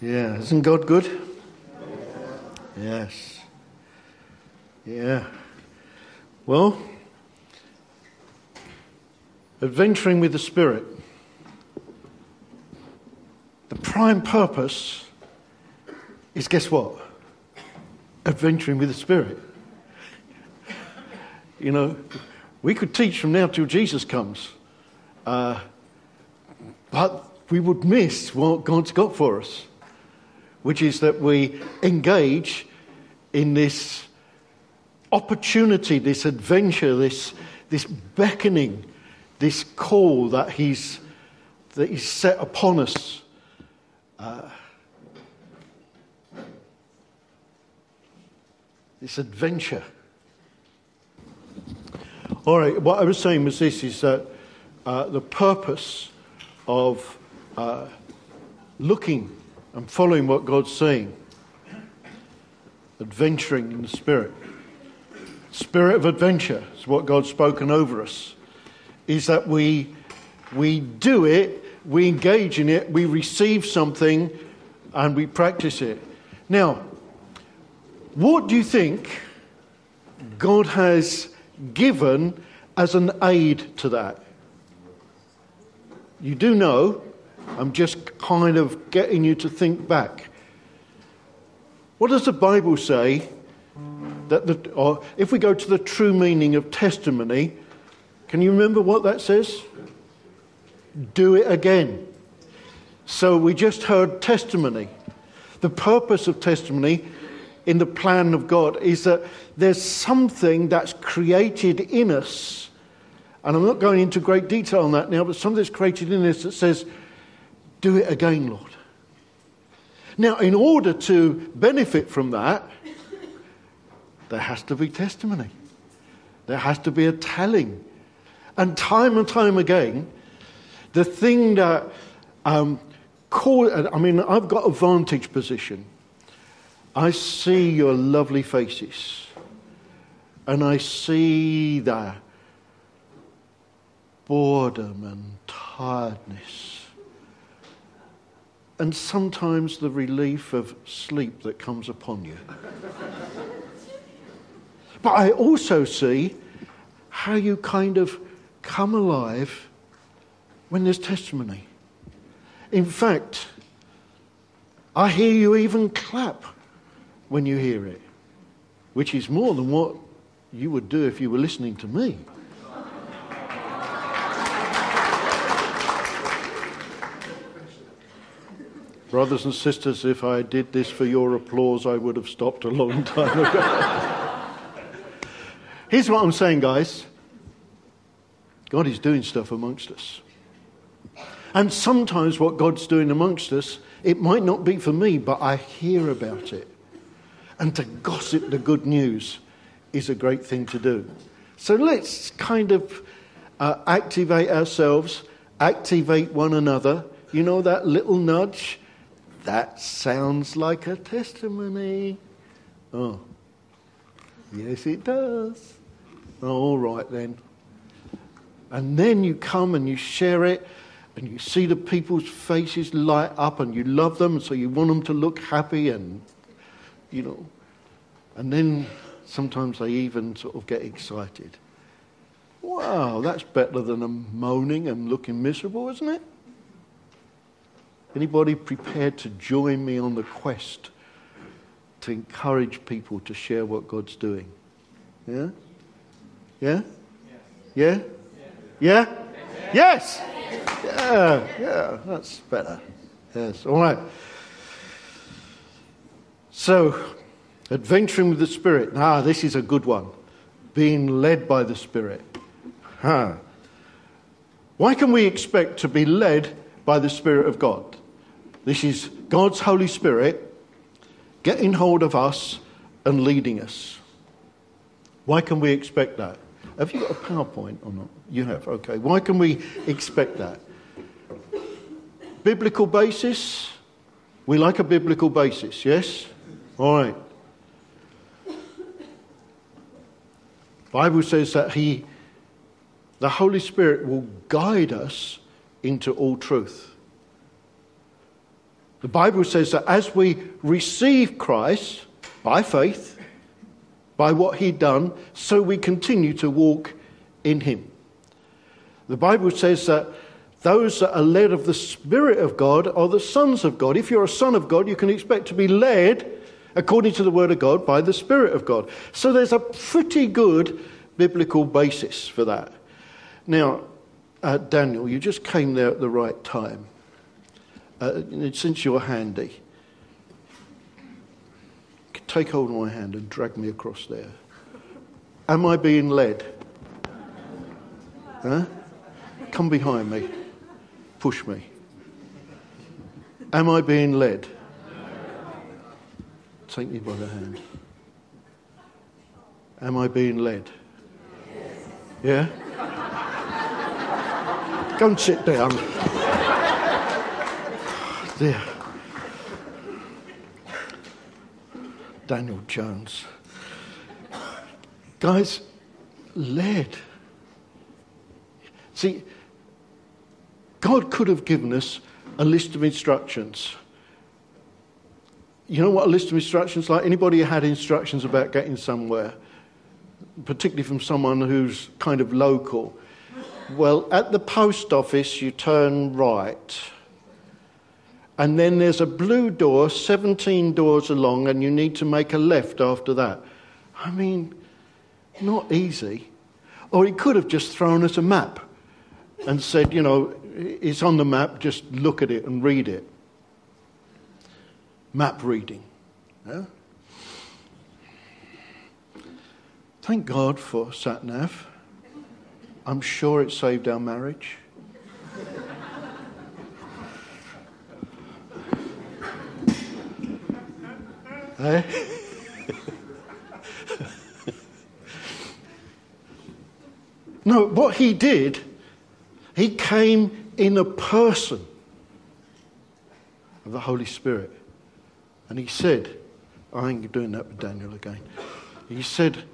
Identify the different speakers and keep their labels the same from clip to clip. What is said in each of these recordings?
Speaker 1: Yeah, isn't God good? Yes. Yeah. Well, adventuring with the Spirit. The prime purpose is guess what? Adventuring with the Spirit. You know, we could teach from now till Jesus comes, uh, but we would miss what God's got for us which is that we engage in this opportunity, this adventure, this, this beckoning, this call that He's, that he's set upon us. Uh, this adventure. All right, what I was saying was this is that uh, the purpose of uh, looking I'm following what God's saying. Adventuring in the Spirit. Spirit of adventure is what God's spoken over us. Is that we, we do it, we engage in it, we receive something, and we practice it. Now, what do you think God has given as an aid to that? You do know I'm just kind of getting you to think back. What does the Bible say? That the, or if we go to the true meaning of testimony, can you remember what that says? Do it again. So we just heard testimony. The purpose of testimony in the plan of God is that there's something that's created in us. And I'm not going into great detail on that now, but something that's created in us that says, do it again, Lord. Now, in order to benefit from that, there has to be testimony. There has to be a telling. And time and time again, the thing that um, I mean, I've got a vantage position. I see your lovely faces. And I see the boredom and tiredness and sometimes the relief of sleep that comes upon you. but I also see how you kind of come alive when there's testimony. In fact, I hear you even clap when you hear it, which is more than what you would do if you were listening to me. Brothers and sisters, if I did this for your applause, I would have stopped a long time ago. Here's what I'm saying, guys God is doing stuff amongst us. And sometimes what God's doing amongst us, it might not be for me, but I hear about it. And to gossip the good news is a great thing to do. So let's kind of uh, activate ourselves, activate one another. You know that little nudge? That sounds like a testimony. Oh, yes, it does. All right then. And then you come and you share it, and you see the people's faces light up, and you love them, so you want them to look happy, and you know. And then sometimes they even sort of get excited. Wow, that's better than moaning and looking miserable, isn't it? Anybody prepared to join me on the quest to encourage people to share what God's doing? Yeah? Yeah? Yeah? Yeah? Yes! Yeah, yeah, that's better. Yes, all right. So, adventuring with the Spirit. Ah, this is a good one. Being led by the Spirit. Huh. Why can we expect to be led by the Spirit of God? This is God's Holy Spirit getting hold of us and leading us. Why can we expect that? Have you got a PowerPoint or not? You have, okay. Why can we expect that? Biblical basis? We like a biblical basis, yes? All right. Bible says that he the Holy Spirit will guide us into all truth. The Bible says that as we receive Christ by faith, by what he'd done, so we continue to walk in him. The Bible says that those that are led of the Spirit of God are the sons of God. If you're a son of God, you can expect to be led, according to the Word of God, by the Spirit of God. So there's a pretty good biblical basis for that. Now, uh, Daniel, you just came there at the right time. Uh, since you're handy, take hold of my hand and drag me across there. Am I being led? Huh? Come behind me. Push me. Am I being led? Take me by the hand. Am I being led? Yeah? Go and sit down. There. Daniel Jones. Guys, led. See, God could have given us a list of instructions. You know what a list of instructions like? Anybody had instructions about getting somewhere, particularly from someone who's kind of local? Well, at the post office, you turn right. And then there's a blue door, 17 doors along, and you need to make a left after that. I mean, not easy. Or he could have just thrown us a map and said, you know, it's on the map, just look at it and read it. Map reading. Yeah? Thank God for SatNav. I'm sure it saved our marriage. Eh? no, what he did, he came in a person of the Holy Spirit. And he said, I ain't doing that with Daniel again. He said,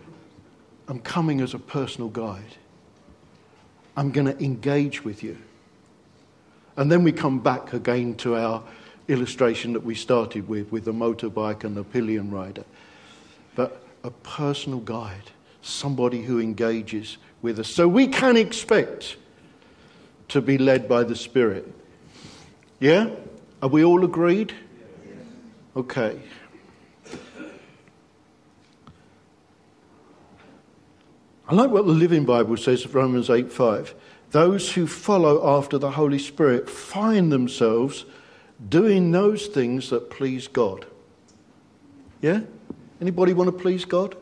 Speaker 1: I'm coming as a personal guide. I'm going to engage with you. And then we come back again to our illustration that we started with, with the motorbike and the pillion rider. But a personal guide, somebody who engages with us. So we can expect to be led by the Spirit. Yeah? Are we all agreed? Okay. I like what the Living Bible says of Romans 8 5. Those who follow after the Holy Spirit find themselves doing those things that please God. Yeah? Anybody want to please God?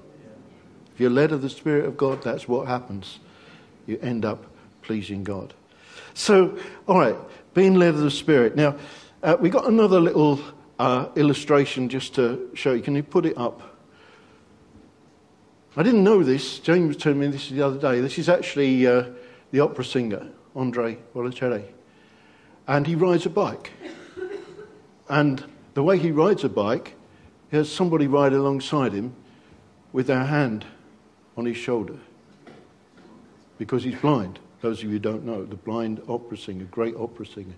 Speaker 1: If you're led of the Spirit of God, that's what happens. You end up pleasing God. So, all right, being led of the Spirit. Now, uh, we got another little uh, illustration just to show you. Can you put it up? I didn't know this. James told me this the other day. This is actually uh, the opera singer, Andre Bocelli. And he rides a bike. And the way he rides a bike, he has somebody ride alongside him with their hand on his shoulder because he's blind. Those of you who don't know, the blind opera singer, great opera singer.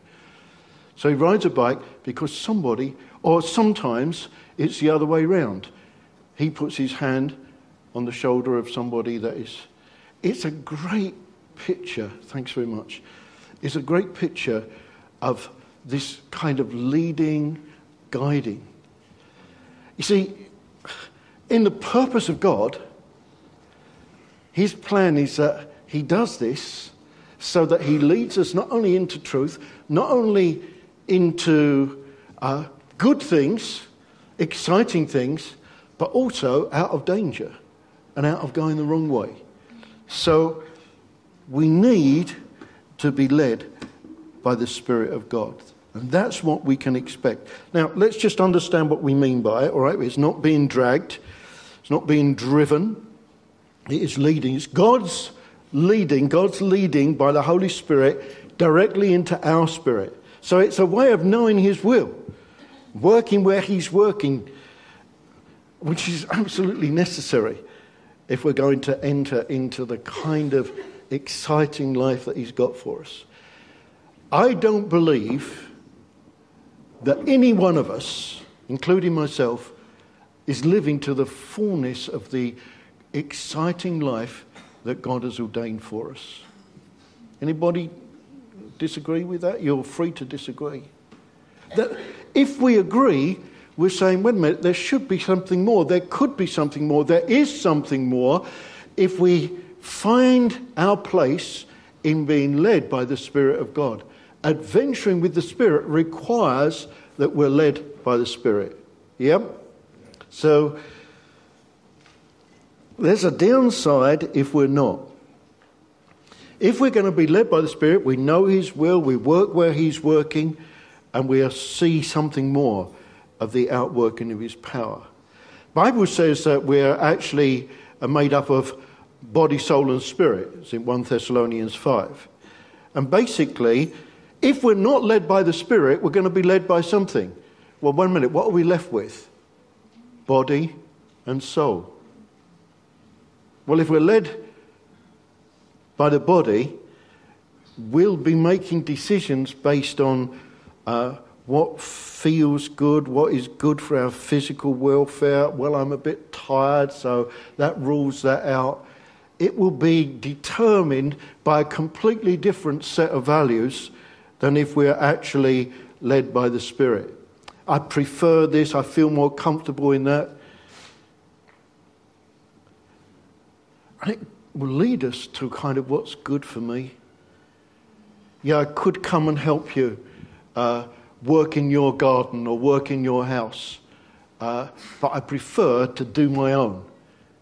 Speaker 1: So he rides a bike because somebody, or sometimes it's the other way round. He puts his hand on the shoulder of somebody that is. It's a great picture, thanks very much. It's a great picture of this kind of leading, guiding. You see, in the purpose of God, his plan is that he does this so that he leads us not only into truth, not only into uh, good things, exciting things, but also out of danger and out of going the wrong way. So we need to be led by the Spirit of God. And that's what we can expect. Now, let's just understand what we mean by it, all right? It's not being dragged, it's not being driven, it is leading. It's God's leading, God's leading by the Holy Spirit directly into our spirit. So it's a way of knowing His will, working where He's working, which is absolutely necessary if we're going to enter into the kind of exciting life that He's got for us. I don't believe that any one of us, including myself, is living to the fullness of the exciting life that God has ordained for us. Anybody disagree with that? You're free to disagree. That if we agree, we're saying, wait a minute, there should be something more. There could be something more. There is something more if we find our place in being led by the Spirit of God. Adventuring with the Spirit requires that we're led by the Spirit. Yep? So, there's a downside if we're not. If we're going to be led by the Spirit, we know His will, we work where He's working, and we see something more of the outworking of His power. Bible says that we're actually uh, made up of body, soul, and spirit. It's in 1 Thessalonians 5. And basically, if we're not led by the Spirit, we're going to be led by something. Well, one minute, what are we left with? Body and soul. Well, if we're led by the body, we'll be making decisions based on uh, what feels good, what is good for our physical welfare. Well, I'm a bit tired, so that rules that out. It will be determined by a completely different set of values than if we're actually led by the Spirit. I prefer this, I feel more comfortable in that. And it will lead us to kind of what's good for me. Yeah, I could come and help you uh, work in your garden or work in your house, uh, but I prefer to do my own.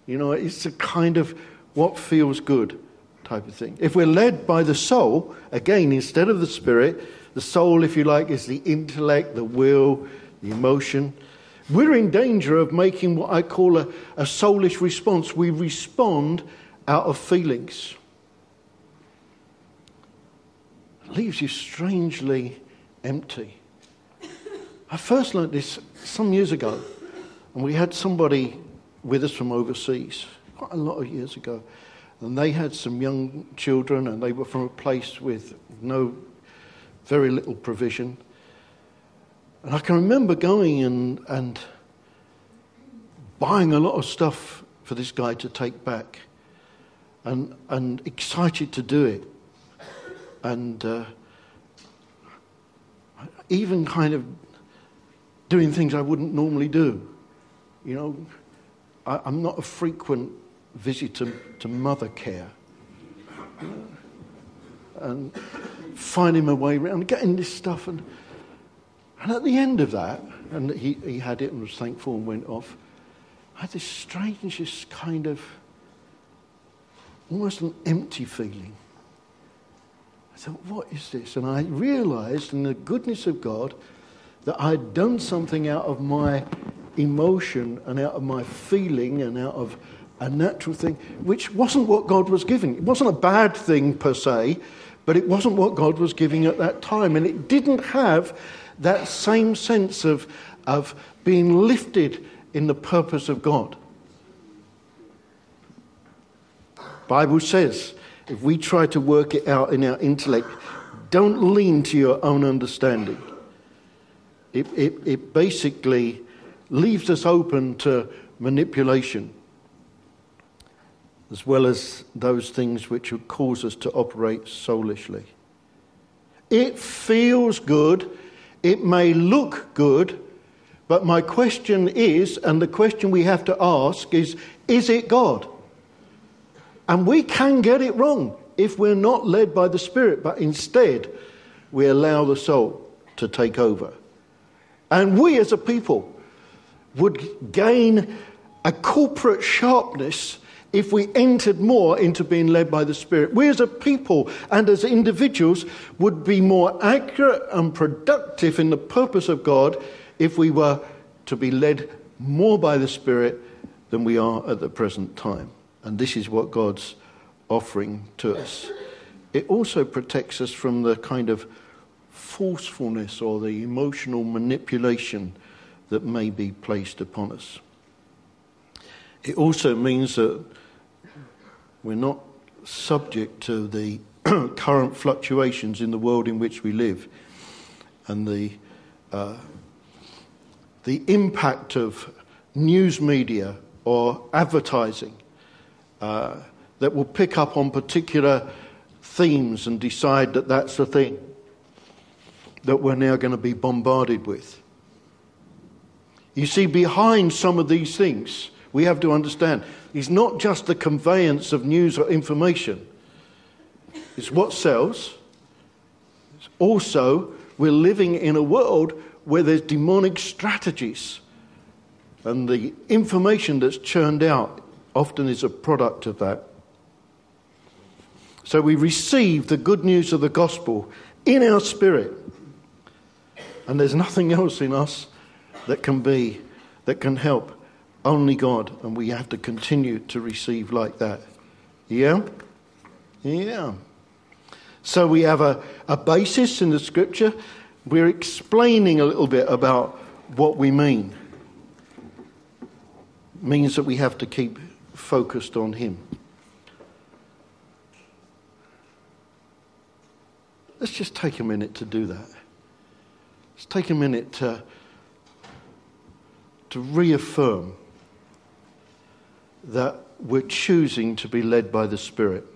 Speaker 1: You know, it's a kind of what feels good type of thing. If we're led by the soul, again, instead of the spirit, the soul, if you like, is the intellect, the will, the emotion. We're in danger of making what I call a, a soulish response. We respond out of feelings. It leaves you strangely empty. I first learned this some years ago, and we had somebody with us from overseas, quite a lot of years ago, and they had some young children, and they were from a place with no, very little provision. And I can remember going and, and buying a lot of stuff for this guy to take back and, and excited to do it. And uh, even kind of doing things I wouldn't normally do. You know, I, am not a frequent visitor to Mothercare. And finding my way around, getting this stuff. And, and at the end of that, and he, he had it and was thankful and went off, I had this strangest kind of almost an empty feeling. I thought, what is this? And I realized in the goodness of God that I'd done something out of my emotion and out of my feeling and out of a natural thing, which wasn't what God was giving. It wasn't a bad thing per se, but it wasn't what God was giving at that time. And it didn't have that same sense of, of being lifted in the purpose of God. Bible says if we try to work it out in our intellect, don't lean to your own understanding. It, it, it basically leaves us open to manipulation, as well as those things which would cause us to operate soulishly. It feels good, it may look good, but my question is, and the question we have to ask is, is it God? And we can get it wrong if we're not led by the Spirit, but instead we allow the soul to take over. And we as a people would gain a corporate sharpness if we entered more into being led by the Spirit. We as a people and as individuals would be more accurate and productive in the purpose of God if we were to be led more by the Spirit than we are at the present time. And this is what God's offering to us. It also protects us from the kind of forcefulness or the emotional manipulation that may be placed upon us. It also means that we're not subject to the current fluctuations in the world in which we live and the uh, the impact of news media or advertising uh, that will pick up on particular themes and decide that that's the thing that we're now going to be bombarded with. You see, behind some of these things, we have to understand, is not just the conveyance of news or information, it's what sells. It's also, we're living in a world where there's demonic strategies. And the information that's churned out often is a product of that. So we receive the good news of the gospel in our spirit. And there's nothing else in us that can be, that can help. Only God. And we have to continue to receive like that. Yeah? Yeah. So we have a, a basis in the scripture. We're explaining a little bit about what we mean. It means that we have to keep focused on Him. Let's just take a minute to do that. Let's take a minute to, to reaffirm that we're choosing to be led by the Spirit.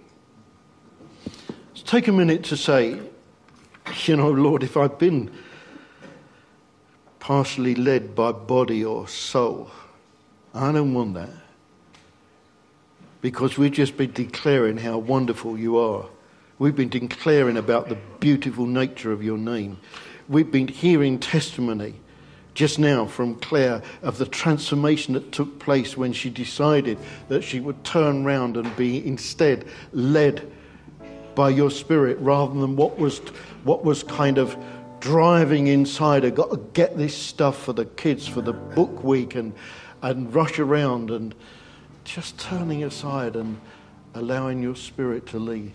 Speaker 1: Let's take a minute to say, you know, Lord, if I've been partially led by body or soul, I don't want that. Because we've just been declaring how wonderful you are. We've been declaring about the beautiful nature of your name. We've been hearing testimony just now from Claire of the transformation that took place when she decided that she would turn round and be instead led by your spirit rather than what was, what was kind of driving inside her. Got to get this stuff for the kids for the book week and, and rush around and just turning aside and allowing your spirit to lead.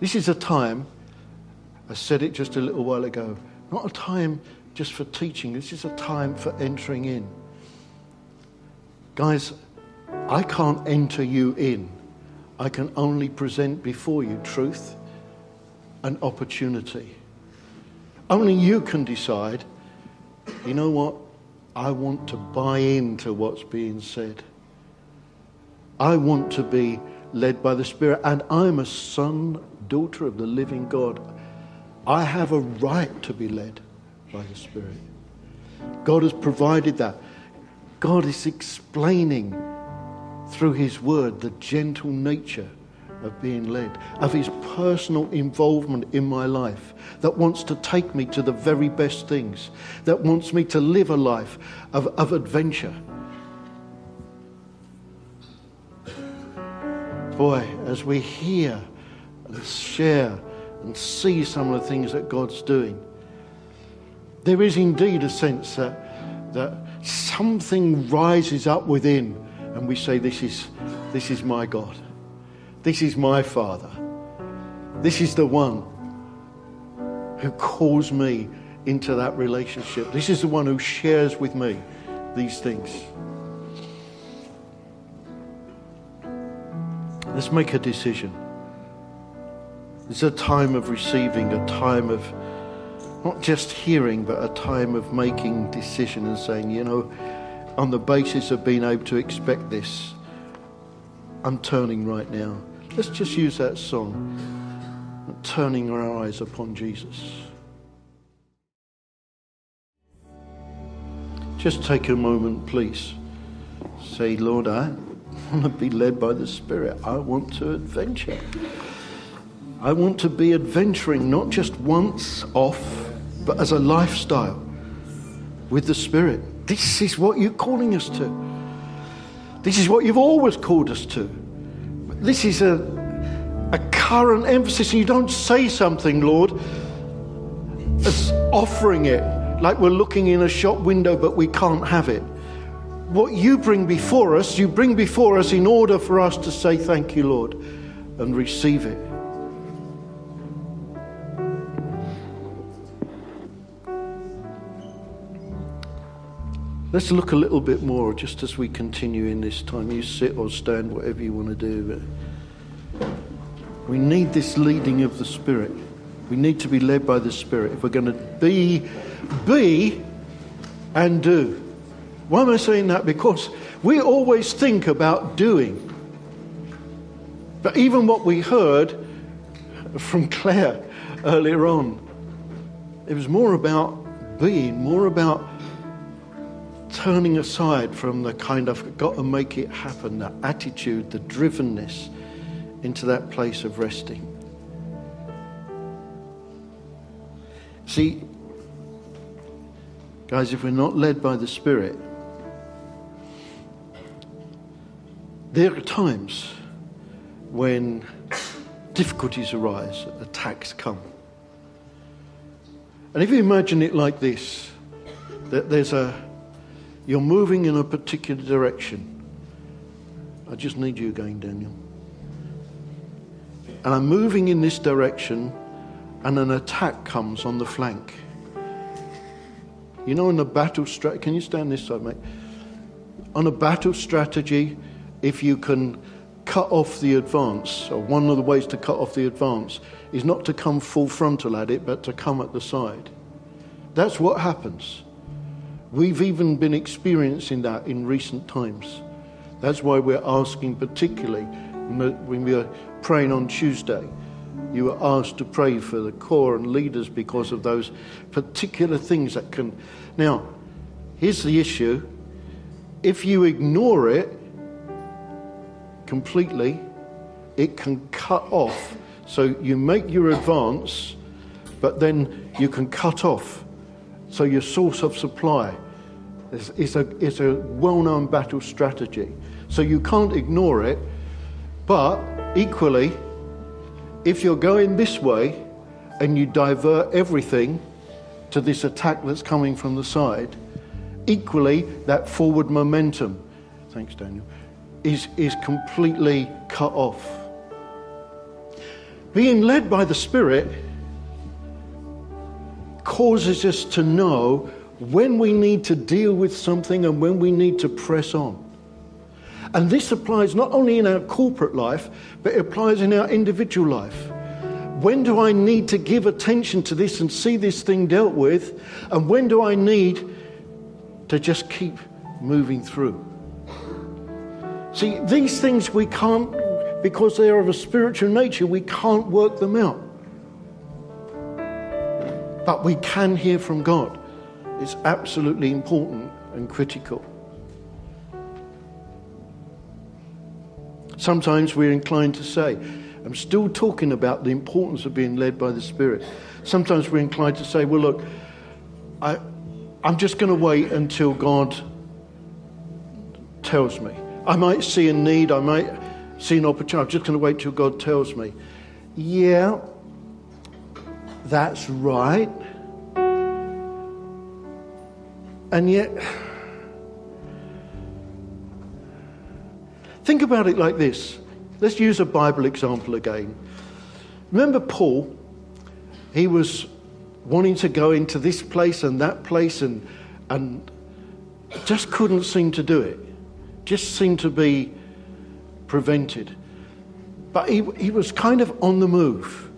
Speaker 1: This is a time, I said it just a little while ago, not a time just for teaching, this is a time for entering in. Guys, I can't enter you in. I can only present before you truth and opportunity. Only you can decide, you know what? I want to buy into what's being said. I want to be led by the Spirit. And I'm a son, daughter of the living God. I have a right to be led by the Spirit. God has provided that. God is explaining through His Word the gentle nature of being led, of His personal involvement in my life, that wants to take me to the very best things, that wants me to live a life of, of adventure boy, as we hear and share and see some of the things that God's doing, there is indeed a sense that, that something rises up within and we say, this is, this is my God. This is my Father. This is the one who calls me into that relationship. This is the one who shares with me these things. Let's make a decision. It's a time of receiving, a time of not just hearing, but a time of making decision and saying, you know, on the basis of being able to expect this, I'm turning right now. Let's just use that song, turning our eyes upon Jesus. Just take a moment, please. Say, Lord, I want to be led by the Spirit. I want to adventure. I want to be adventuring not just once off, but as a lifestyle with the Spirit. This is what you're calling us to. This is what you've always called us to. This is a, a current emphasis. and You don't say something, Lord, as offering it like we're looking in a shop window but we can't have it what you bring before us, you bring before us in order for us to say, Thank you, Lord, and receive it. Let's look a little bit more just as we continue in this time. You sit or stand, whatever you want to do. We need this leading of the Spirit. We need to be led by the Spirit if we're going to be, be and do. Why am I saying that? Because we always think about doing. But even what we heard from Claire earlier on, it was more about being, more about turning aside from the kind of got to make it happen, the attitude, the drivenness into that place of resting. See, guys, if we're not led by the Spirit, there are times when difficulties arise, attacks come. And if you imagine it like this, that there's a, you're moving in a particular direction. I just need you again, Daniel. And I'm moving in this direction, and an attack comes on the flank. You know, in a battle strategy, can you stand this side, mate? On a battle strategy, if you can cut off the advance, or one of the ways to cut off the advance, is not to come full frontal at it, but to come at the side. That's what happens. We've even been experiencing that in recent times. That's why we're asking, particularly when we were praying on Tuesday, you were asked to pray for the core and leaders because of those particular things that can. Now, here's the issue if you ignore it, completely, it can cut off. So you make your advance, but then you can cut off. So your source of supply is, is a, is a well known battle strategy. So you can't ignore it, but equally, if you're going this way and you divert everything to this attack that's coming from the side, equally, that forward momentum, thanks, Daniel, is, is completely cut off. Being led by the Spirit causes us to know when we need to deal with something and when we need to press on. And this applies not only in our corporate life, but it applies in our individual life. When do I need to give attention to this and see this thing dealt with? And when do I need to just keep moving through? See, these things we can't, because they are of a spiritual nature, we can't work them out. But we can hear from God. It's absolutely important and critical. Sometimes we're inclined to say, I'm still talking about the importance of being led by the Spirit. Sometimes we're inclined to say, well, look, I, I'm just going to wait until God tells me. I might see a need, I might see an opportunity. I'm just going to wait till God tells me. Yeah, that's right. And yet, think about it like this. Let's use a Bible example again. Remember Paul? He was wanting to go into this place and that place and, and just couldn't seem to do it just seemed to be prevented. But he, he was kind of on the move.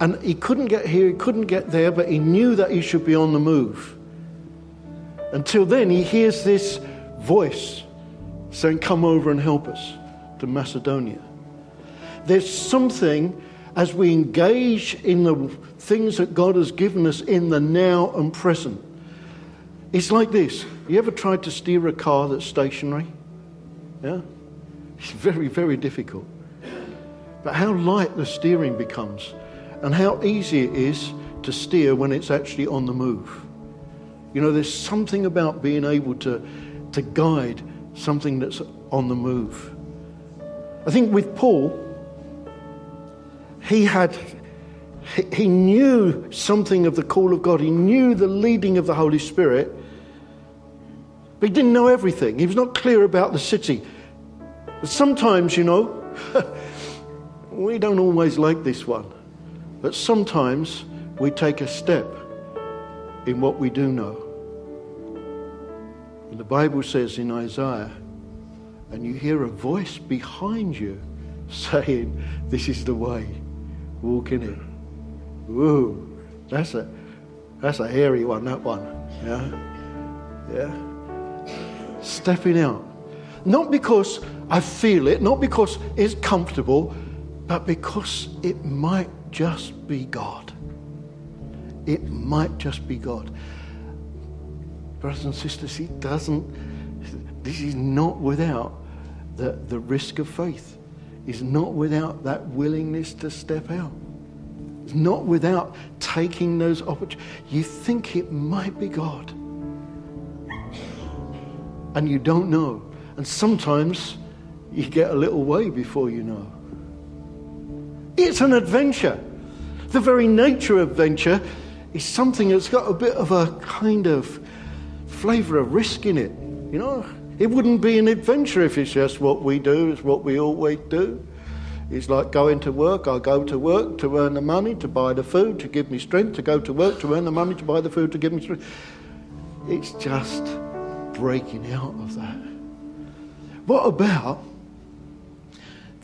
Speaker 1: And he couldn't get here, he couldn't get there, but he knew that he should be on the move. Until then, he hears this voice saying, Come over and help us to Macedonia. There's something as we engage in the things that God has given us in the now and present. It's like this. You ever tried to steer a car that's stationary? Yeah? It's very, very difficult. But how light the steering becomes and how easy it is to steer when it's actually on the move. You know, there's something about being able to, to guide something that's on the move. I think with Paul, he had he knew something of the call of God. He knew the leading of the Holy Spirit. But he didn't know everything. He was not clear about the city. Sometimes, you know, we don't always like this one. But sometimes we take a step in what we do know. And the Bible says in Isaiah, and you hear a voice behind you saying, This is the way, walk in it. Ooh, that's a that's a hairy one, that one. Yeah. Yeah. Stepping out. Not because I feel it, not because it's comfortable, but because it might just be God. It might just be God. Brothers and sisters, he doesn't, this is not without the, the risk of faith. It's not without that willingness to step out. It's not without taking those opportunities. You think it might be God. And you don't know. And sometimes you get a little way before you know. It's an adventure. The very nature of adventure is something that's got a bit of a kind of flavour of risk in it. You know, it wouldn't be an adventure if it's just what we do, it's what we always do. It's like going to work. I go to work to earn the money, to buy the food, to give me strength, to go to work, to earn the money, to buy the food, to give me strength. It's just breaking out of that. What about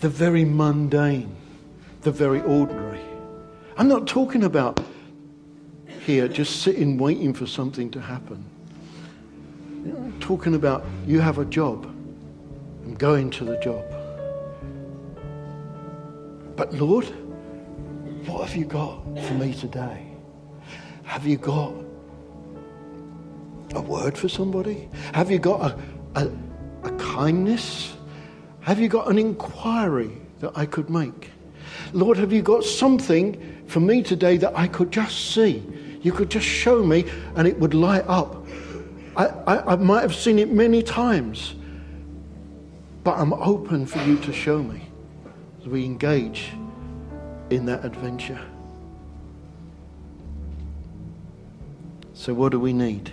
Speaker 1: the very mundane, the very ordinary? I'm not talking about here just sitting waiting for something to happen. I'm talking about you have a job and going to the job. But Lord, what have you got for me today? Have you got a word for somebody? Have you got a, a, a kindness? Have you got an inquiry that I could make? Lord, have you got something for me today that I could just see? You could just show me and it would light up. I, I, I might have seen it many times, but I'm open for you to show me as we engage in that adventure. So, what do we need?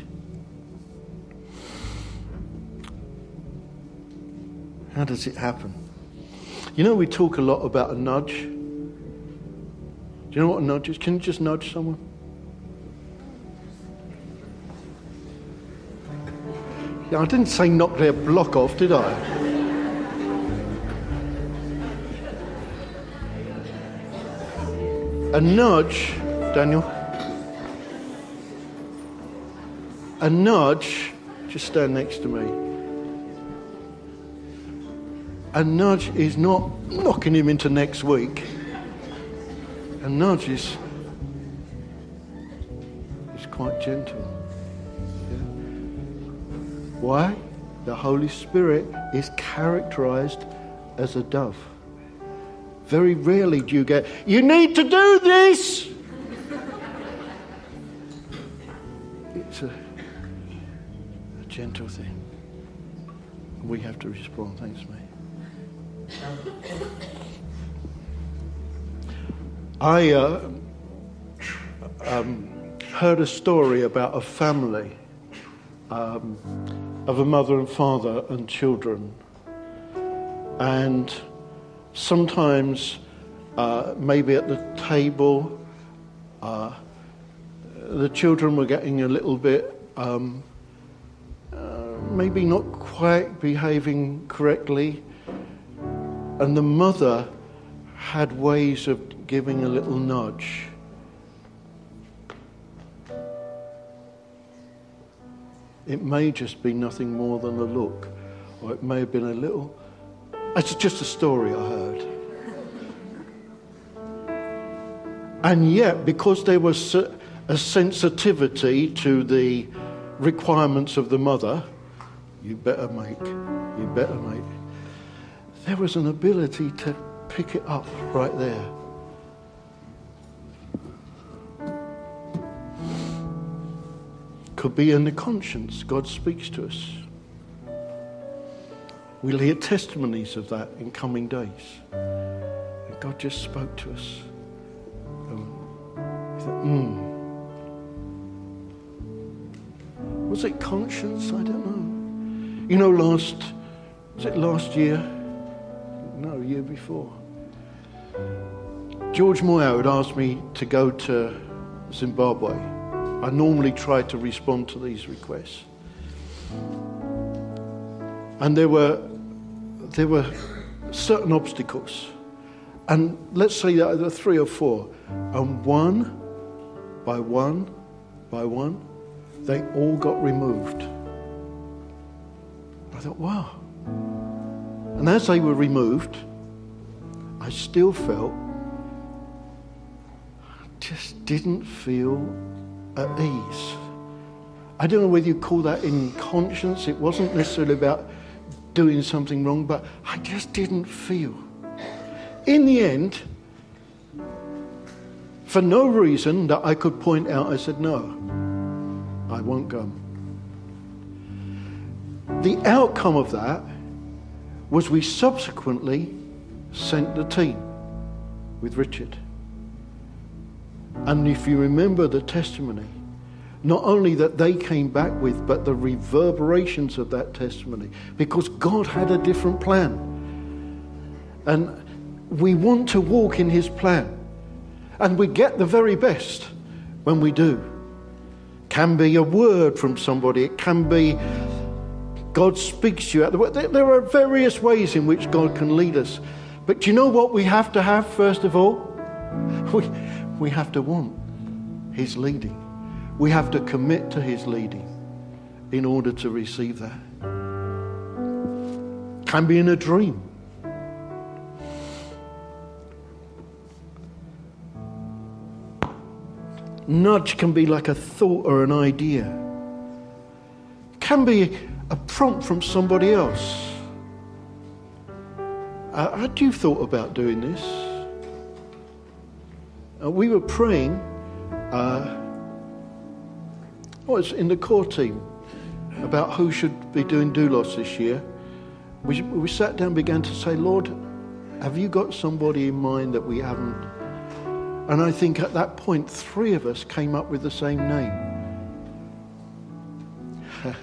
Speaker 1: How does it happen? You know, we talk a lot about a nudge. Do you know what a nudge is? Can you just nudge someone? Yeah, I didn't say knock their block off, did I? A nudge, Daniel. A nudge, just stand next to me. A nudge is not knocking him into next week. A nudge is, is quite gentle. Yeah? Why? The Holy Spirit is characterized as a dove. Very rarely do you get, you need to do this. it's a, a gentle thing. We have to respond. Thanks, mate. I uh, um, heard a story about a family um, of a mother and father and children. And sometimes, uh, maybe at the table, uh, the children were getting a little bit, um, uh, maybe not quite behaving correctly. And the mother had ways of giving a little nudge. It may just be nothing more than a look, or it may have been a little. It's just a story I heard. And yet, because there was a sensitivity to the requirements of the mother, you better make, you better make there was an ability to pick it up right there. Could be in the conscience. God speaks to us. We'll hear testimonies of that in coming days. And God just spoke to us. Thought, mm. Was it conscience? I don't know. You know, last was it last year? No, year before. George Moyer had asked me to go to Zimbabwe. I normally try to respond to these requests. And there were, there were certain obstacles. And let's say that there were three or four. And one by one, by one, they all got removed. I thought, wow. And as they were removed, I still felt, just didn't feel at ease. I don't know whether you call that in conscience. It wasn't necessarily about doing something wrong, but I just didn't feel. In the end, for no reason that I could point out, I said, No, I won't go. The outcome of that was we subsequently sent the team with Richard. And if you remember the testimony, not only that they came back with, but the reverberations of that testimony, because God had a different plan. And we want to walk in His plan. And we get the very best when we do. Can be a word from somebody, it can be God speaks to you. There are various ways in which God can lead us. But do you know what we have to have, first of all? We, we have to want His leading. We have to commit to His leading in order to receive that. Can be in a dream. Nudge can be like a thought or an idea. Can be a prompt from somebody else. Uh, had you thought about doing this? Uh, we were praying. Uh, was in the core team about who should be doing doulos this year. We, we sat down and began to say, Lord, have you got somebody in mind that we haven't? And I think at that point, three of us came up with the same name.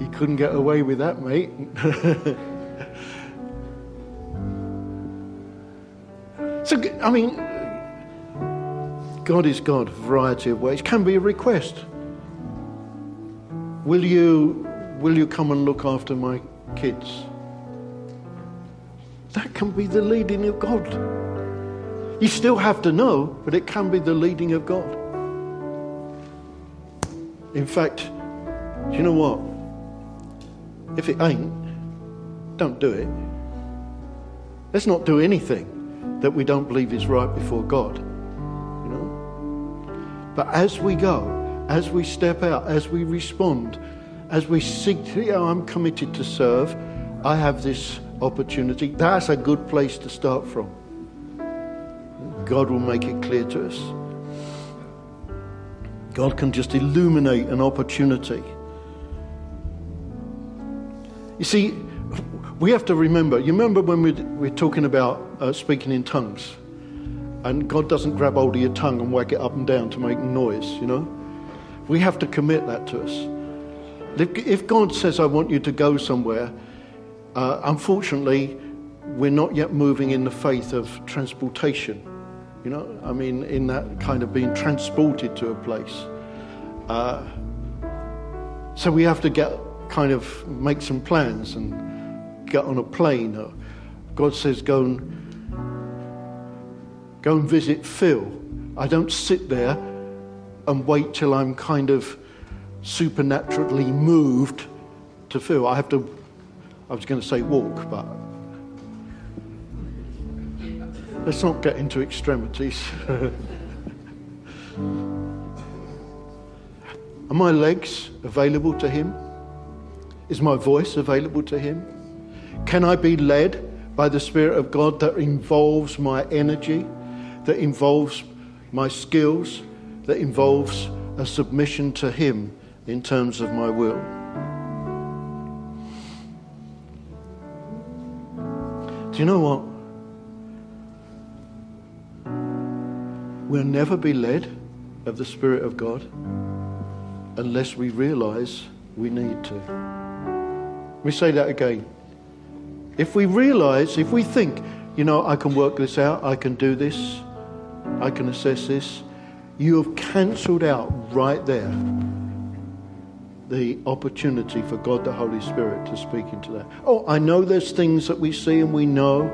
Speaker 1: you couldn't get away with that, mate. so, I mean, God is God, a variety of ways. Can be a request. Will you, will you come and look after my kids? That can be the leading of God. You still have to know, but it can be the leading of God. In fact, do you know what? If it ain't, don't do it. Let's not do anything that we don't believe is right before God. But as we go, as we step out, as we respond, as we seek to, I'm committed to serve, I have this opportunity. That's a good place to start from. God will make it clear to us. God can just illuminate an opportunity. You see, we have to remember. You remember when we're, we're talking about uh, speaking in tongues? And God doesn't grab hold of your tongue and whack it up and down to make noise, you know? We have to commit that to us. If God says, I want you to go somewhere, uh, unfortunately, we're not yet moving in the faith of transportation. You know, I mean, in that kind of being transported to a place. Uh, so we have to get kind of make some plans and get on a plane. Or God says, go and go and visit Phil. I don't sit there and wait till I'm kind of supernaturally moved to Phil. I have to, I was going to say walk, but let's not get into extremities. Are my legs available to Him? Is my voice available to Him? Can I be led by the Spirit of God that involves my energy, that involves my skills, that involves a submission to Him in terms of my will. Do you know what? We'll never be led of the Spirit of God unless we realize we need to. Let me say that again. If we realize, if we think, you know, I can work this out, I can do this, I can assess this, you have cancelled out right there the opportunity for God the Holy Spirit to speak into that. Oh, I know there's things that we see and we know,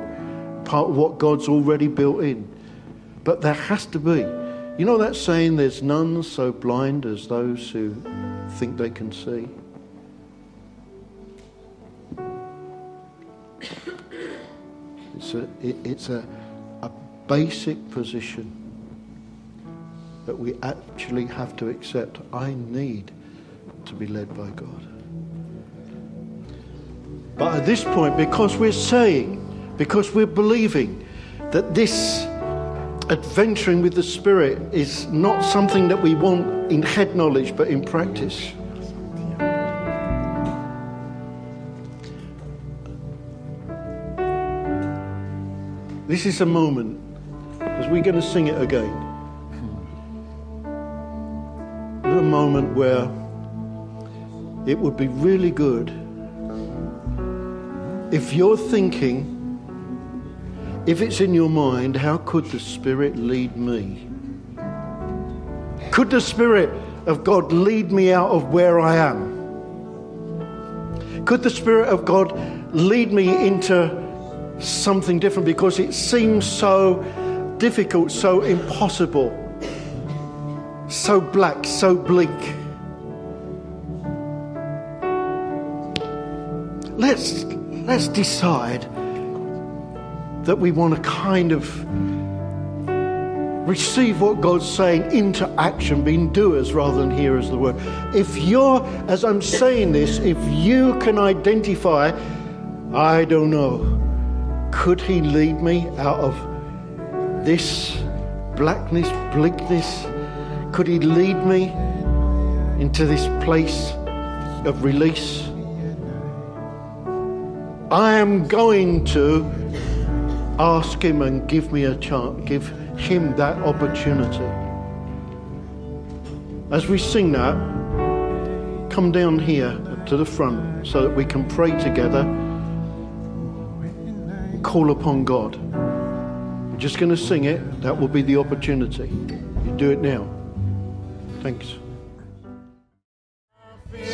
Speaker 1: part of what God's already built in. But there has to be. You know that saying, there's none so blind as those who think they can see? It's a, it, it's a, basic position that we actually have to accept. I need to be led by God. But at this point, because we're saying, because we're believing that this adventuring with the Spirit is not something that we want in head knowledge but in practice. This is a moment, we're going to sing it again, a moment where it would be really good if you're thinking, if it's in your mind, how could the Spirit lead me? Could the Spirit of God lead me out of where I am? Could the Spirit of God lead me into something different because it seems so difficult, so impossible, so black, so bleak. Let's, let's decide that we want to kind of receive what God's saying into action, being doers rather than hearers of the word. If you're, as I'm saying this, if you can identify, I don't know could He lead me out of this blackness, bleakness? Could He lead me into this place of release? I am going to ask Him and give me a chance, give Him that opportunity. As we sing that, come down here to the front so that we can pray together and call upon God. Just going to sing it. That will be the opportunity. You do it now. Thanks.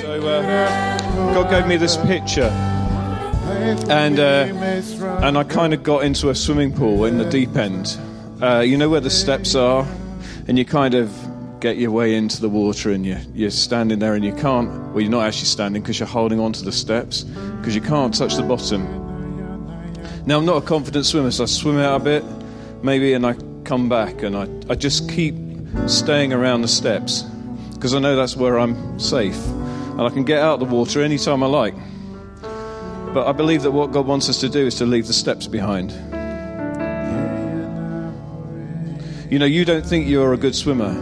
Speaker 2: So uh, God gave me this picture, and uh, and I kind of got into a swimming pool in the deep end. Uh, you know where the steps are, and you kind of get your way into the water, and you you're standing there, and you can't. Well, you're not actually standing because you're holding on to the steps because you can't touch the bottom. Now, I'm not a confident swimmer, so I swim out a bit, maybe, and I come back, and I, I just keep staying around the steps because I know that's where I'm safe. And I can get out of the water anytime I like. But I believe that what God wants us to do is to leave the steps behind. You know, you don't think you're a good swimmer,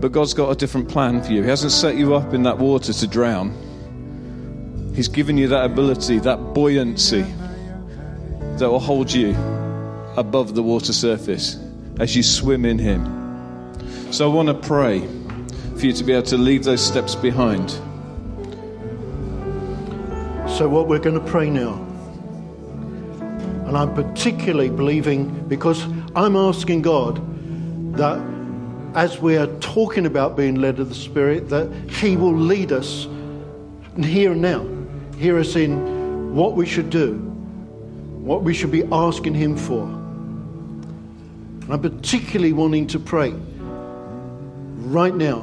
Speaker 2: but God's got a different plan for you. He hasn't set you up in that water to drown, He's given you that ability, that buoyancy that will hold you above the water surface as you swim in Him. So I want to pray for you to be able to leave those steps behind.
Speaker 1: So, what we're going to pray now, and I'm particularly believing because I'm asking God that as we are talking about being led of the Spirit, that He will lead us here and now, hear us in what we should do what we should be asking Him for. I'm particularly wanting to pray right now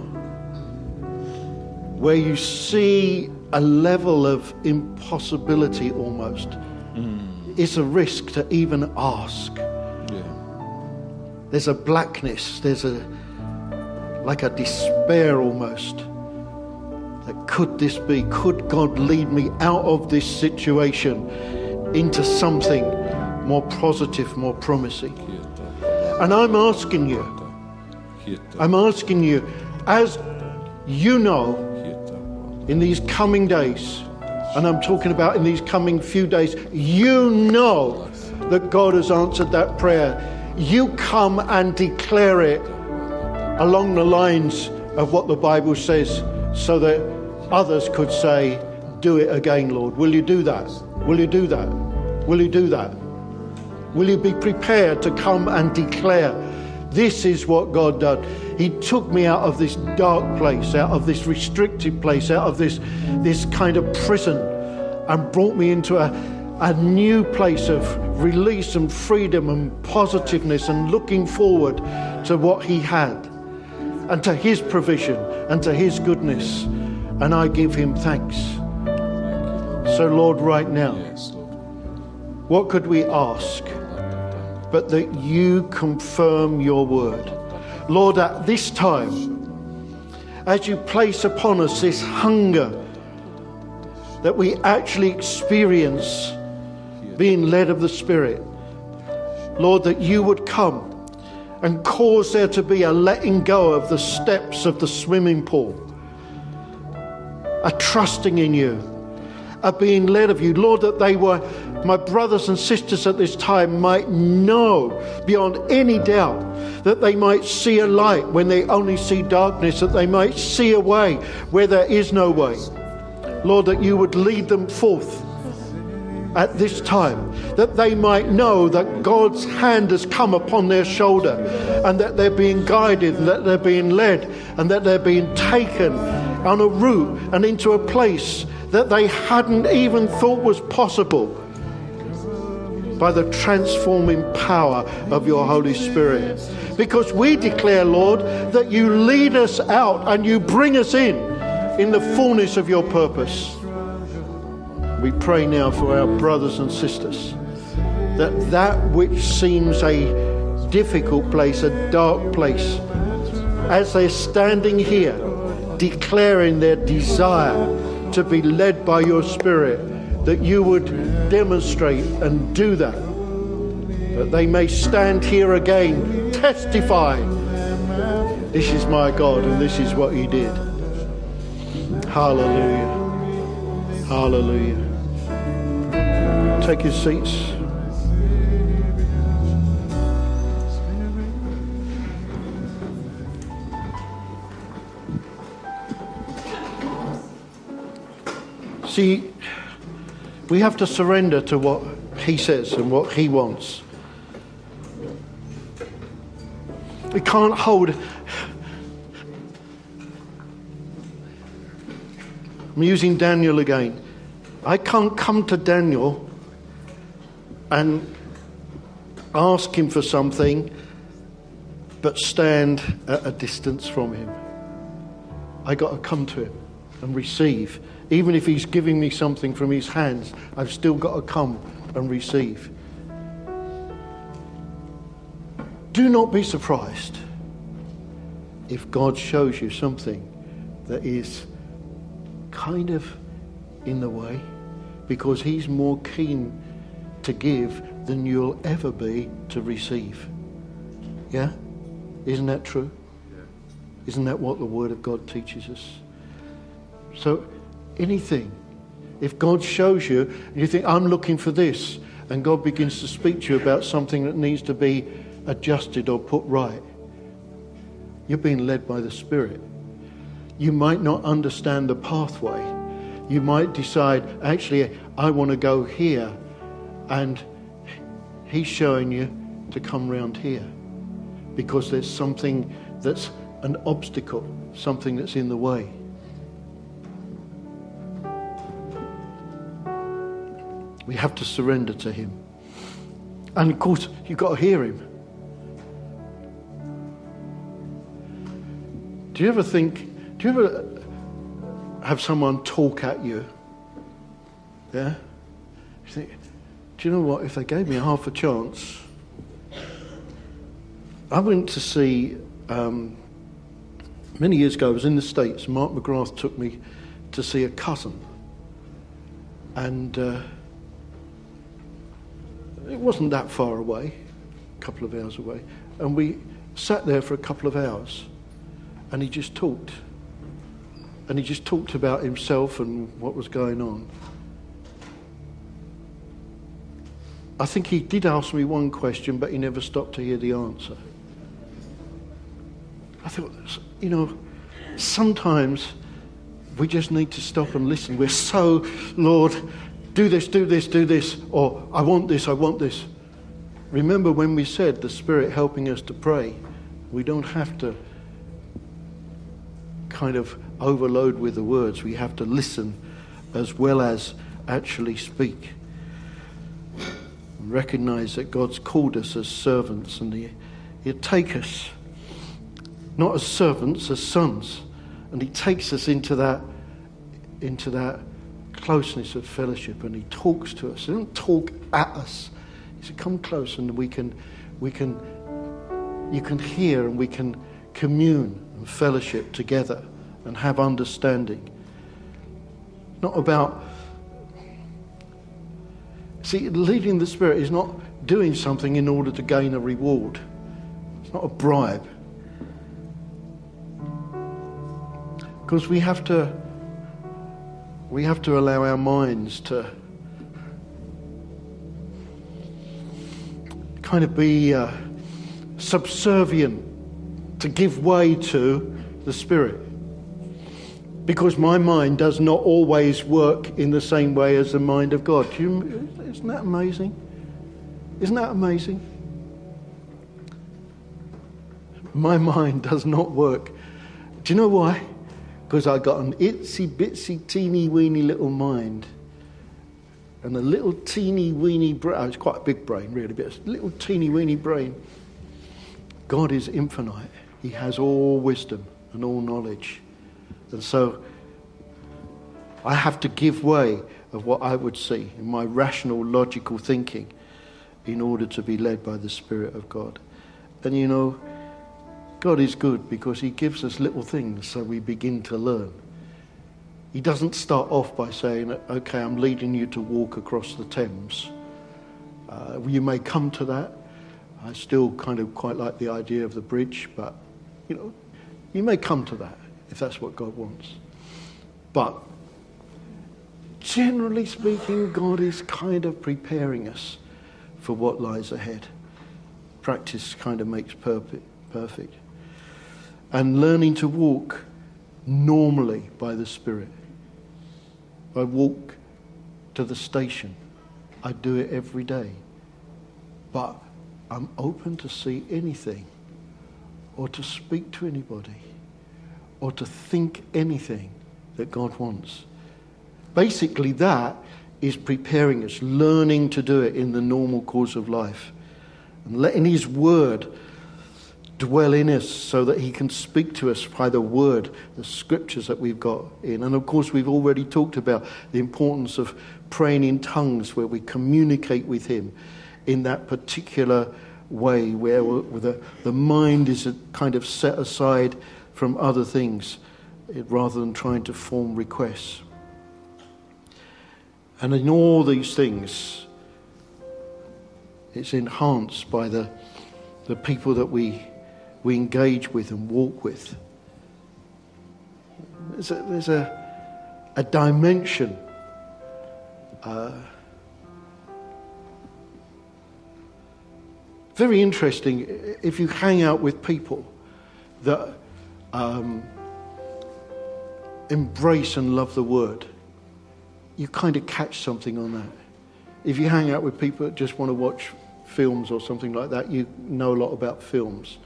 Speaker 1: where you see a level of impossibility almost. Mm. It's a risk to even ask. Yeah. There's a blackness, there's a like a despair almost. That could this be? Could God lead me out of this situation? into something more positive, more promising. And I'm asking you, I'm asking you, as you know, in these coming days, and I'm talking about in these coming few days, you know that God has answered that prayer. You come and declare it along the lines of what the Bible says so that others could say, Do it again, Lord. Will you do that? Will you do that? Will you do that? Will you be prepared to come and declare, This is what God did? He took me out of this dark place, out of this restricted place, out of this, this kind of prison, and brought me into a, a new place of release and freedom and positiveness and looking forward to what He had and to His provision and to His goodness. And I give Him thanks. So, Lord, right now, what could we ask but that you confirm your word? Lord, at this time, as you place upon us this hunger that we actually experience being led of the Spirit. Lord, that you would come and cause there to be a letting go of the steps of the swimming pool, a trusting in you, a being led of you. Lord, that they were, my brothers and sisters at this time, might know beyond any doubt that they might see a light when they only see darkness, that they might see a way where there is no way. Lord, that you would lead them forth at this time, that they might know that God's hand has come upon their shoulder and that they're being guided and that they're being led and that they're being taken on a route and into a place that they hadn't even thought was possible by the transforming power of your Holy Spirit. Because we declare, Lord, that you lead us out and you bring us in in the fullness of your purpose. We pray now for our brothers and sisters that that which seems a difficult place, a dark place, as they're standing here declaring their desire to be led by your Spirit, that you would demonstrate and do that. That they may stand here again, testify. this is my God and this is what He did. Hallelujah. Hallelujah. Take your seats. See, we have to surrender to what He says and what He wants. We can't hold. I'm using Daniel again. I can't come to Daniel and ask him for something but stand at a distance from him. I got to come to him and receive. Even if he's giving me something from his hands, I've still got to come and receive. Do not be surprised if God shows you something that is kind of in the way because he's more keen to give than you'll ever be to receive. Yeah? Isn't that true? Isn't that what the Word of God teaches us? So, anything, if God shows you, and you think, I'm looking for this, and God begins to speak to you about something that needs to be adjusted or put right, you're being led by the Spirit. You might not understand the pathway. You might decide, actually, I want to go here, and He's showing you to come round here because there's something that's an obstacle, something that's in the way. We have to surrender to Him. And of course, you've got to hear Him. Do you ever think, do you ever have someone talk at you? Yeah? You think, do you know what? If they gave me half a chance, I went to see, um, many years ago, I was in the States. Mark McGrath took me to see a cousin. And uh, it wasn't that far away, a couple of hours away. And we sat there for a couple of hours. And he just talked. And he just talked about himself and what was going on. I think he did ask me one question, but he never stopped to hear the answer. I thought, you know, sometimes we just need to stop and listen. We're so, Lord, do this, do this, do this, or I want this, I want this. Remember when we said the Spirit helping us to pray, we don't have to kind of overload with the words. We have to listen as well as actually speak. and recognize that God's called us as servants and he, He'll take us not as servants, as sons. And He takes us into that, into that closeness of fellowship and He talks to us. He doesn't talk at us. He said, Come close and we can, we can, you can hear and we can commune and fellowship together and have understanding. Not about See, leading the Spirit is not doing something in order to gain a reward, it's not a bribe. Because we have to. We have to allow our minds to kind of be uh, subservient, to give way to the Spirit because my mind does not always work in the same way as the mind of God. You, isn't that amazing? Isn't that amazing? My mind does not work. Do you know why? Because I got an itsy bitsy teeny weeny little mind and a little teeny weeny brain. Oh, it's quite a big brain, really, but it's a little teeny weeny brain. God is infinite. He has all wisdom and all knowledge. And so I have to give way of what I would see in my rational, logical thinking in order to be led by the Spirit of God. And you know, God is good because He gives us little things so we begin to learn. He doesn't start off by saying, okay, I'm leading you to walk across the Thames. Uh, you may come to that. I still kind of quite like the idea of the bridge, but you know, you may come to that if that's what God wants. But generally speaking, God is kind of preparing us for what lies ahead. Practice kind of makes perfect. And learning to walk normally by the Spirit. I walk to the station. I do it every day. But I'm open to see anything or to speak to anybody or to think anything that God wants. Basically, that is preparing us, learning to do it in the normal course of life, and letting His Word dwell in us so that He can speak to us by the Word, the scriptures that we've got in. And of course, we've already talked about the importance of praying in tongues where we communicate with Him in that particular way where the, the mind is kind of set aside from other things eh, rather than trying to form requests. And in all these things, it's enhanced by the, the people that we, we engage with and walk with. There's a, there's a, a dimension. Uh, very interesting if you hang out with people that um, embrace and love the word you kind of catch something on that. If you hang out with people that just want to watch films or something like that, you know a lot about films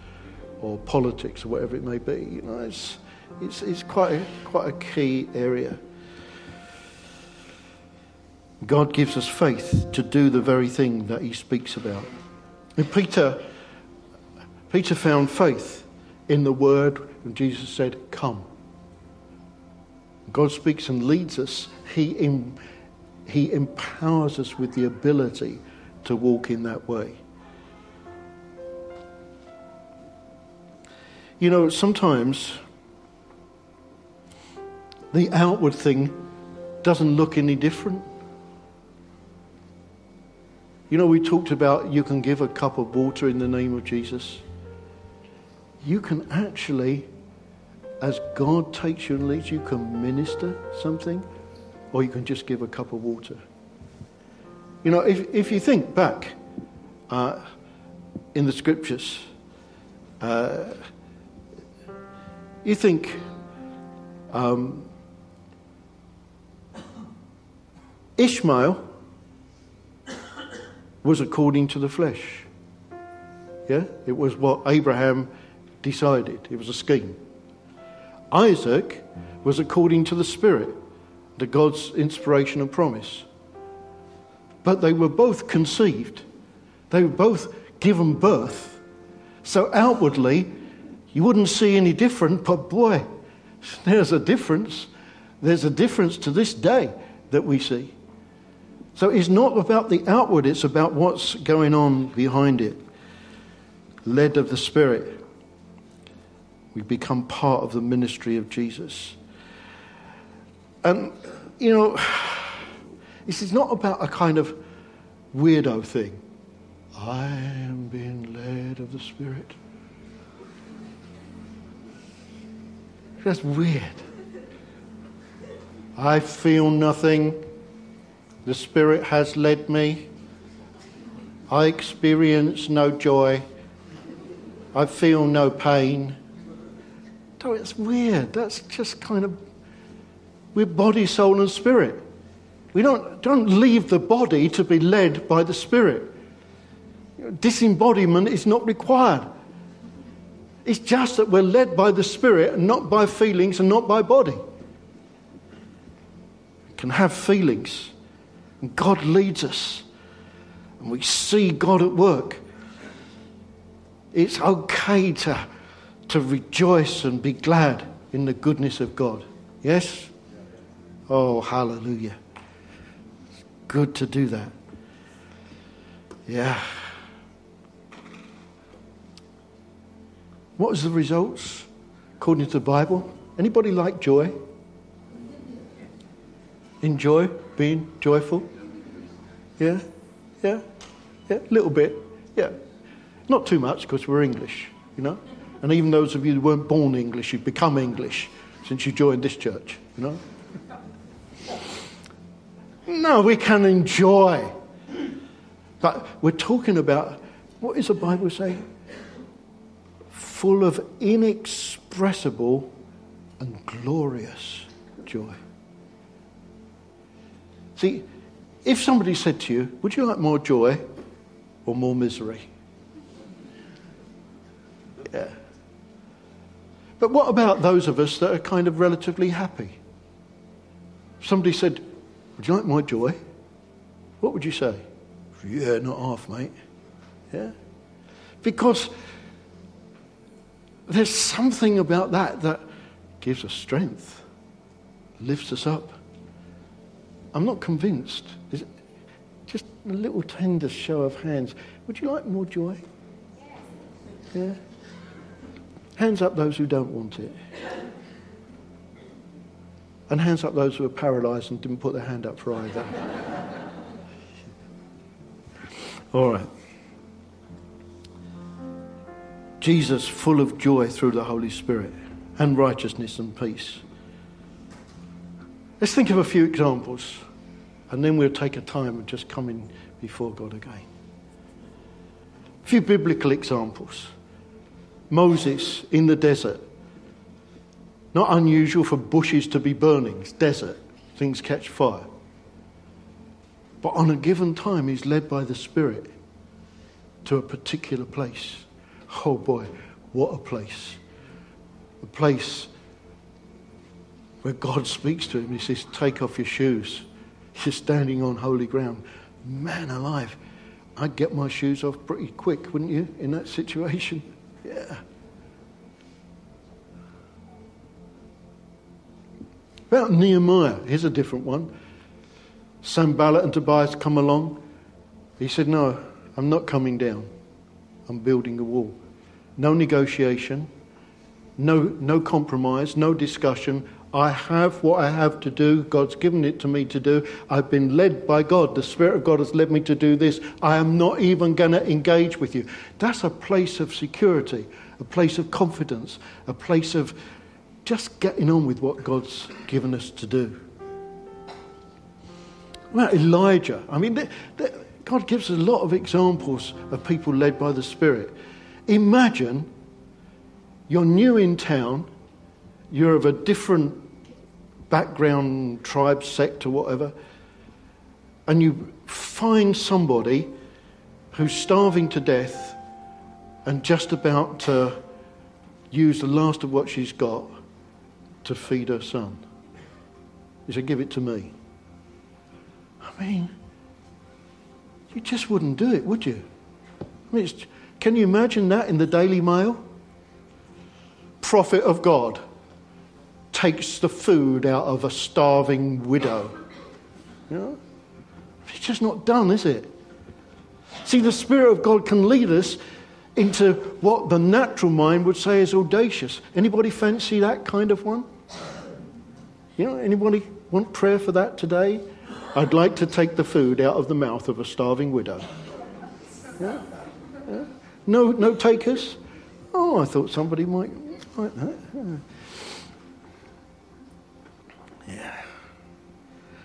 Speaker 1: or politics or whatever it may be. You know, it's, it's, it's quite, a, quite a key area. God gives us faith to do the very thing that he speaks about. And Peter, Peter found faith in the word when Jesus said, Come. God speaks and leads us, He, he empowers us with the ability to walk in that way. You know, sometimes the outward thing doesn't look any different. You know, we talked about you can give a cup of water in the name of Jesus. You can actually as God takes you and leads you, can minister something, or you can just give a cup of water. You know, if, if you think back uh, in the scriptures, uh, you think um, Ishmael was according to the flesh. Yeah? It was what Abraham decided, it was a scheme. Isaac was according to the Spirit, to God's inspiration and promise. But they were both conceived They were both given birth. So outwardly, you wouldn't see any different, but boy, there's a difference. There's a difference to this day that we see. So it's not about the outward, it's about what's going on behind it. Led of the Spirit. We become part of the ministry of Jesus. And, you know, this is not about a kind of weirdo thing. I am being led of the Spirit. That's weird. I feel nothing. The Spirit has led me. I experience no joy. I feel no pain. Oh, it's weird. That's just kind of. We're body, soul, and spirit. We don't, don't leave the body to be led by the Spirit. Disembodiment is not required. It's just that we're led by the Spirit and not by feelings and not by body. We can have feelings, and God leads us, and we see God at work. It's okay to, to rejoice and be glad in the goodness of God. Yes? Oh, hallelujah. It's good to do that. Yeah. What was the results according to the Bible? Anybody like joy? Enjoy being joyful? Yeah? Yeah? Yeah? A little bit. Yeah. Not too much because we're English, you know? And even those of you who weren't born English, you've become English since you joined this church, you know? No, we can enjoy. But we're talking about what does the Bible say? Full of inexpressible and glorious joy. See, if somebody said to you, Would you like more joy or more misery? Yeah. But what about those of us that are kind of relatively happy? Somebody said, Would you like more joy? What would you say? Yeah, not half, mate. Yeah? Because there's something about that that gives us strength, lifts us up. I'm not convinced. Is just a little tender show of hands. Would you like more joy? Yeah? Hands up those who don't want it. And hands up those who are paralyzed and didn't put their hand up for either. All right. Jesus, full of joy through the Holy Spirit and righteousness and peace. Let's think of a few examples, and then we'll take a time of just coming before God again. A few biblical examples. Moses in the desert. Not unusual for bushes to be burning, it's desert, things catch fire. But on a given time, he's led by the Spirit to a particular place. Oh boy, what a place! A place where God speaks to him. He says, Take off your shoes. You're standing on holy ground. Man alive, I'd get my shoes off pretty quick, wouldn't you, in that situation? Yeah. About Nehemiah, here's a different one. Sanballat and Tobias come along. He said, No, I'm not coming down. I'm building a wall. No negotiation, no, no compromise, no discussion. I have what I have to do. God's given it to me to do. I've been led by God. The Spirit of God has led me to do this. I am not even going to engage with you. That's a place of security, a place of confidence, a place of just getting on with what God's given us to do. Well, Elijah, I mean, God gives us a lot of examples of people led by the Spirit. Imagine you're new in town, you're of a different background, tribe, sect, or whatever, and you find somebody who's starving to death and just about to use the last of what she's got to feed her son. He said, Give it to me. I mean, you just wouldn't do it, would you? I mean, can you imagine that in the Daily Mail? Prophet of God takes the food out of a starving widow. You know? It's just not done, is it? See, the Spirit of God can lead us into what the natural mind would say is audacious. Anybody fancy that kind of one? You know, anybody want prayer for that today? I'd like to take the food out of the mouth of a starving widow. Yeah? No, no takers? Oh, I thought somebody might like that. Yeah.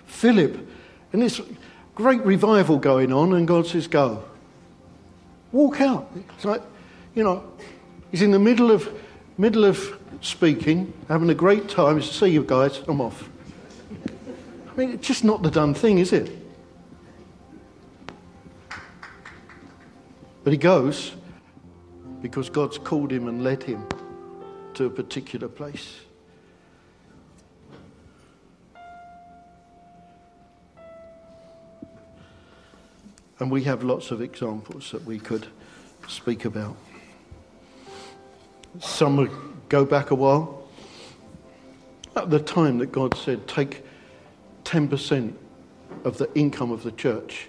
Speaker 1: Philip, and this great revival going on, and God says, Go. Walk out. It's like, you know, he's in the middle of, middle of speaking, having a great time. He See you guys, I'm off. I mean, it's just not the done thing, is it? But he goes because God's called him and led him to a particular place. And we have lots of examples that we could speak about. Some would go back a while. At the time that God said, take 10% of the income of the church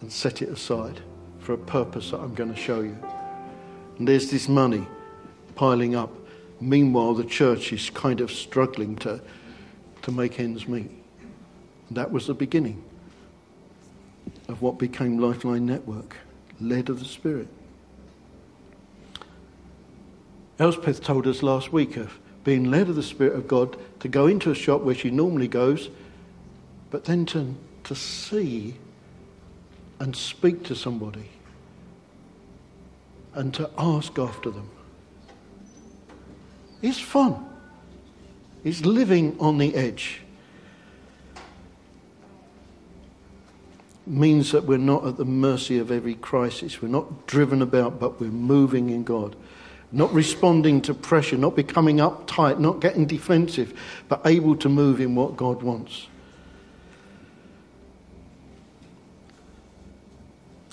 Speaker 1: and set it aside for a purpose that I'm going to show you. And there's this money piling up. Meanwhile, the church is kind of struggling to, to make ends meet. And that was the beginning of what became Lifeline Network, led of the Spirit. Elspeth told us last week of being led of the Spirit of God to go into a shop where she normally goes, but then to, to see and speak to somebody and to ask after them. It's fun. It's living on the edge. means that we're not at the mercy of every crisis. We're not driven about, but we're moving in God. Not responding to pressure, not becoming uptight, not getting defensive, but able to move in what God wants.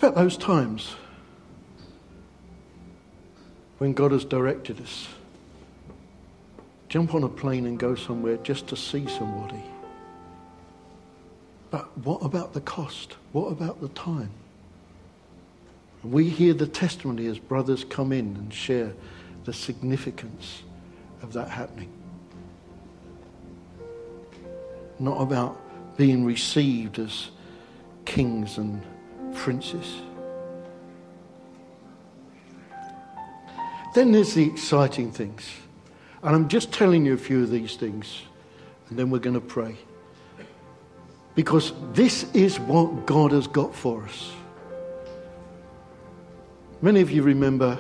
Speaker 1: At those times when God has directed us, jump on a plane and go somewhere just to see somebody but what about the cost? What about the time? We hear the testimony as brothers come in and share the significance of that happening. Not about being received as kings and princes. Then there's the exciting things. And I'm just telling you a few of these things, and then we're going to pray. Because this is what God has got for us. Many of you remember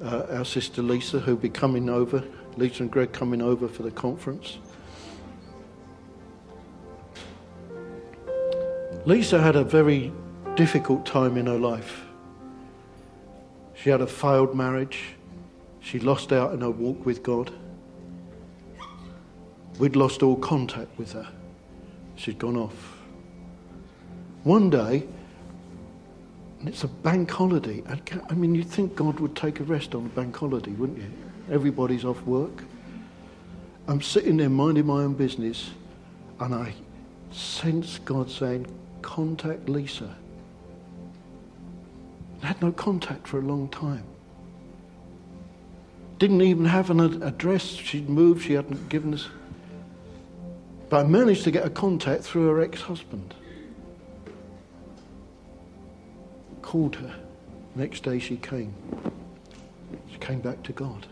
Speaker 1: uh, our sister Lisa, who'll be coming over, Lisa and Greg coming over for the conference. Lisa had a very difficult time in her life. She had a failed marriage. She lost out in her walk with God. We'd lost all contact with her. She'd gone off. One day, and it's a bank holiday. I mean, you'd think God would take a rest on a bank holiday, wouldn't you? Everybody's off work. I'm sitting there minding my own business, and I sense God saying, Contact Lisa. I had no contact for a long time. Didn't even have an address. She'd moved, she hadn't given us. But I managed to get a contact through her ex husband. Called her. Next day she came. She came back to God.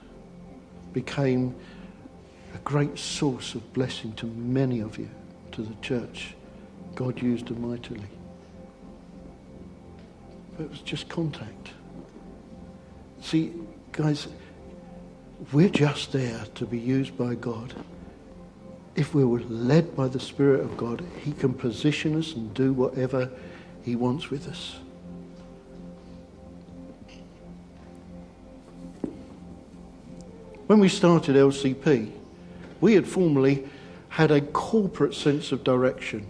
Speaker 1: Became a great source of blessing to many of you, to the church. God used her mightily. But it was just contact. See, guys, we're just there to be used by God if we were led by the Spirit of God, He can position us and do whatever He wants with us. When we started LCP, we had formerly had a corporate sense of direction.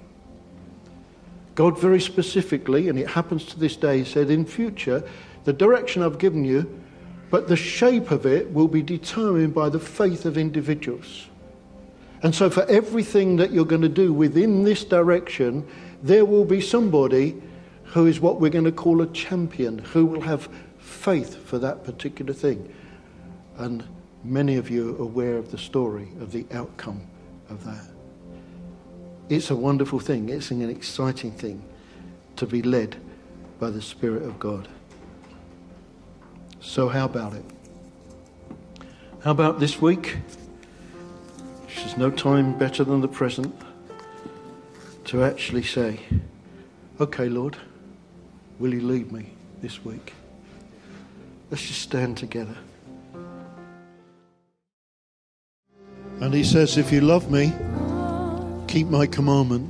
Speaker 1: God very specifically, and it happens to this day, said, in future, the direction I've given you, but the shape of it will be determined by the faith of individuals. And so, for everything that you're going to do within this direction, there will be somebody who is what we're going to call a champion, who will have faith for that particular thing. And many of you are aware of the story of the outcome of that. It's a wonderful thing, it's an exciting thing to be led by the Spirit of God. So, how about it? How about this week? There's no time better than the present to actually say, Okay, Lord, will you lead me this week? Let's just stand together. And he says, If you love me, keep my commandment.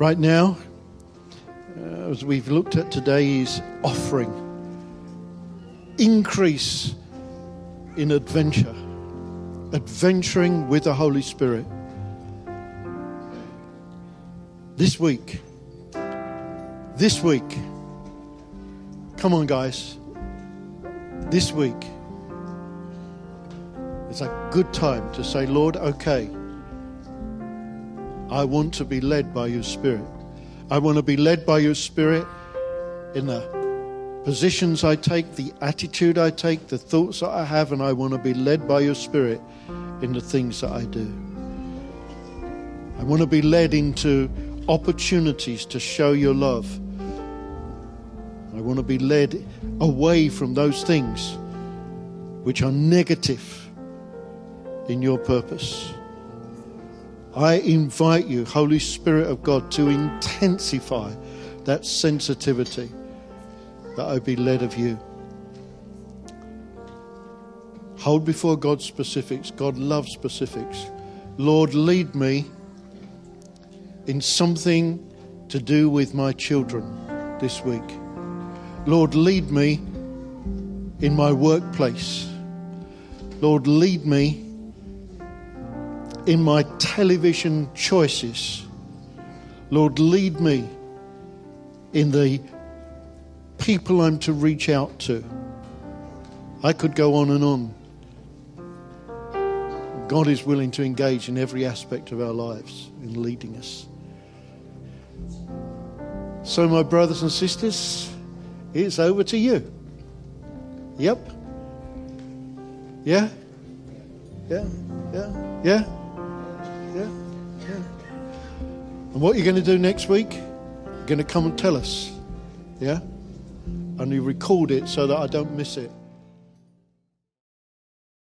Speaker 1: Right now, as we've looked at today's offering, increase in adventure, adventuring with the Holy Spirit. This week, this week, come on, guys, this week, it's a good time to say, Lord, okay, I want to be led by your Spirit. I want to be led by your Spirit in the positions I take, the attitude I take, the thoughts that I have, and I want to be led by your Spirit in the things that I do. I want to be led into opportunities to show your love. I want to be led away from those things which are negative in your purpose. I invite you, Holy Spirit of God, to intensify that sensitivity that I be led of you. Hold before God specifics. God loves specifics. Lord, lead me in something to do with my children this week. Lord, lead me in my workplace. Lord, lead me in my television choices. Lord, lead me in the people I'm to reach out to. I could go on and on. God is willing to engage in every aspect of our lives in leading us. So, my brothers and sisters, it's over to you. Yep. Yeah? Yeah? Yeah? Yeah? And what you're going to do next week, you're going to come and tell us. Yeah? And you record it so that I don't miss it.